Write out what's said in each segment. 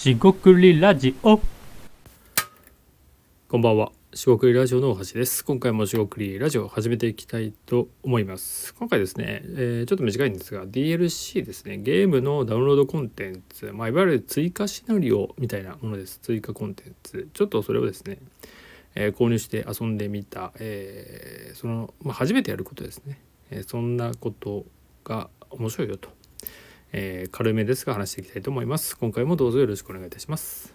しごくりラジオこんばんは。しごくりラジオの大橋です。今回もしごくりラジオを始めていきたいと思います。今回ですね、えーちょっと短いんですが、DLC ですね、ゲームのダウンロードコンテンツ、まあ、いわゆる追加シナリオみたいなものです。追加コンテンツ。ちょっとそれをですね、えー購入して遊んでみた、えーその、まあ、初めてやることですね、えそんなことが面白いよと、えー軽めですが話していきたいと思います。今回もどうぞよろしくお願いいたします。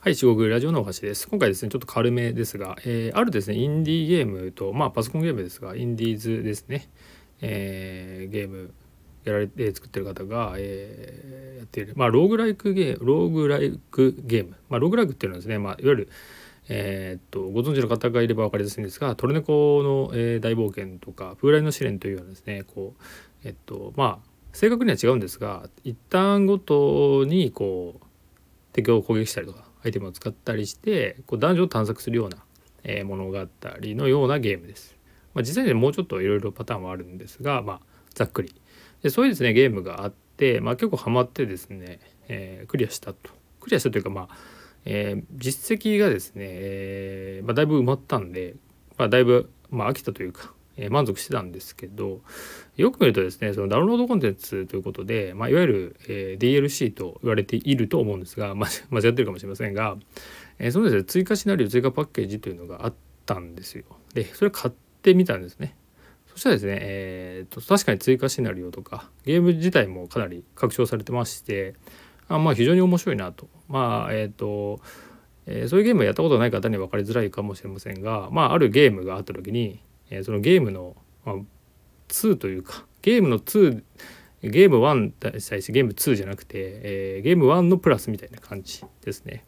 はい、四国ラジオのお橋です。今回ですね、ちょっと軽めですが、えーあるですね、インディーゲームと、まあ、パソコンゲームですが、インディーズですね、えーゲームやられて作ってる方が、えーやっている、まあ、ローグライクゲーム、ローグライクゲーム、まあ、ローグライクっていうのはですね、まあ、いわゆる、えーっとご存知の方がいれば分かりやすいんですがトルネコの、え大冒険とか風来の試練というようなですねこうえっとまあ正確には違うんですが一旦ごとにこう敵を攻撃したりとかアイテムを使ったりしてこうダンジョンを探索するような、え物語のようなゲームです。まあ、実際にもうちょっといろいろパターンはあるんですが、まあ、ざっくりでそういうですねゲームがあって、まあ、結構ハマってですね、えークリアしたとクリアしたというかまあ、えー実績がですね、えーまあ、だいぶ埋まったんで、まあ、だいぶ、まあ、飽きたというか、え満足してたんですけどよく見るとですねそのダウンロードコンテンツということで、まあ、いわゆる、えー DLC と言われていると思うんですが、まあ、間違ってるかもしれませんが、えーそのですね追加シナリオ追加パッケージというのがあったんですよ。でそれ買ってみたんですね。そしたらですね、えーと確かに追加シナリオとかゲーム自体もかなり拡張されてましてあまあ非常に面白いなとまあえっ、と、えーそういうゲームをやったことない方には分かりづらいかもしれませんがまああるゲームがあった時に、えーそのゲームの、まあ、2というかゲームの2ゲーム1に対してゲーム2じゃなくて、えーゲーム1のプラスみたいな感じですね。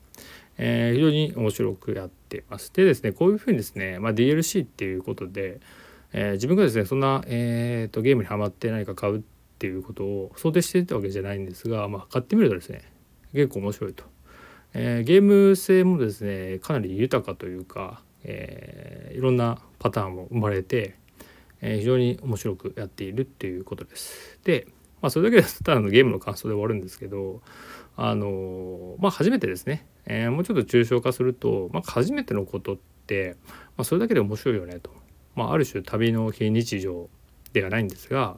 えー非常に面白くやってます。でですねこういうふうにですね、まあ、DLC っていうことで、えー自分がですねそんな、えーとゲームにはまって何か買うっていうことを想定してたわけじゃないんですが、まあ、買ってみるとですね結構面白いと、えーゲーム性もですねかなり豊かというか、えーいろんなパターンも生まれて、えー非常に面白くやっているっていうことです。で、まあ、それだけでただのゲームの感想で終わるんですけどあのまあ初めてですね、えもうちょっと抽象化すると、まあ、初めてのことって、まあ、それだけで面白いよねと、まあ、ある種旅の非日常ではないんですが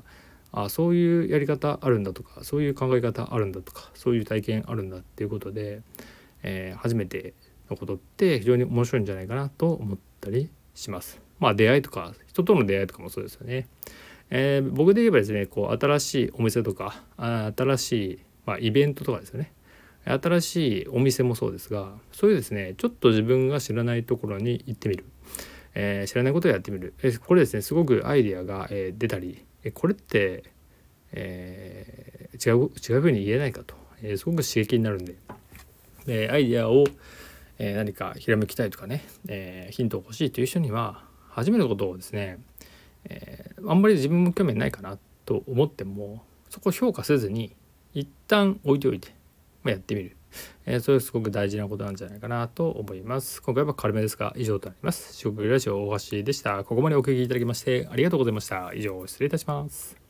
あそういうやり方あるんだとかそういう考え方あるんだとかそういう体験あるんだっていうことで、えー初めてのことって非常に面白いんじゃないかなと思ったりします。まあ出会いとか人との出会いとかもそうですよね。えー僕で言えばですねこう新しいお店とか新しい、まあ、イベントとかですよね新しいお店もそうですがそういうですねちょっと自分が知らないところに行ってみる、えー知らないことをやってみる、えーこれですねすごくアイデアが、え出たりえこれって、えー違う違うふうに言えないかと、えーすごく刺激になるんで、えーアイデアを、え何かひらめきたいとかね、えヒントが欲しいという人には初めてのことをですね、えあんまり自分も興味ないかなと思ってもそこを評価せずに一旦置いておいて、まあ、やってみる、えーそれすごく大事なことなんじゃないかなと思います。今回は軽めですが以上となります。四国ラジオ大橋でした。ここまでお聞きいただきましてありがとうございました。以上失礼いたします。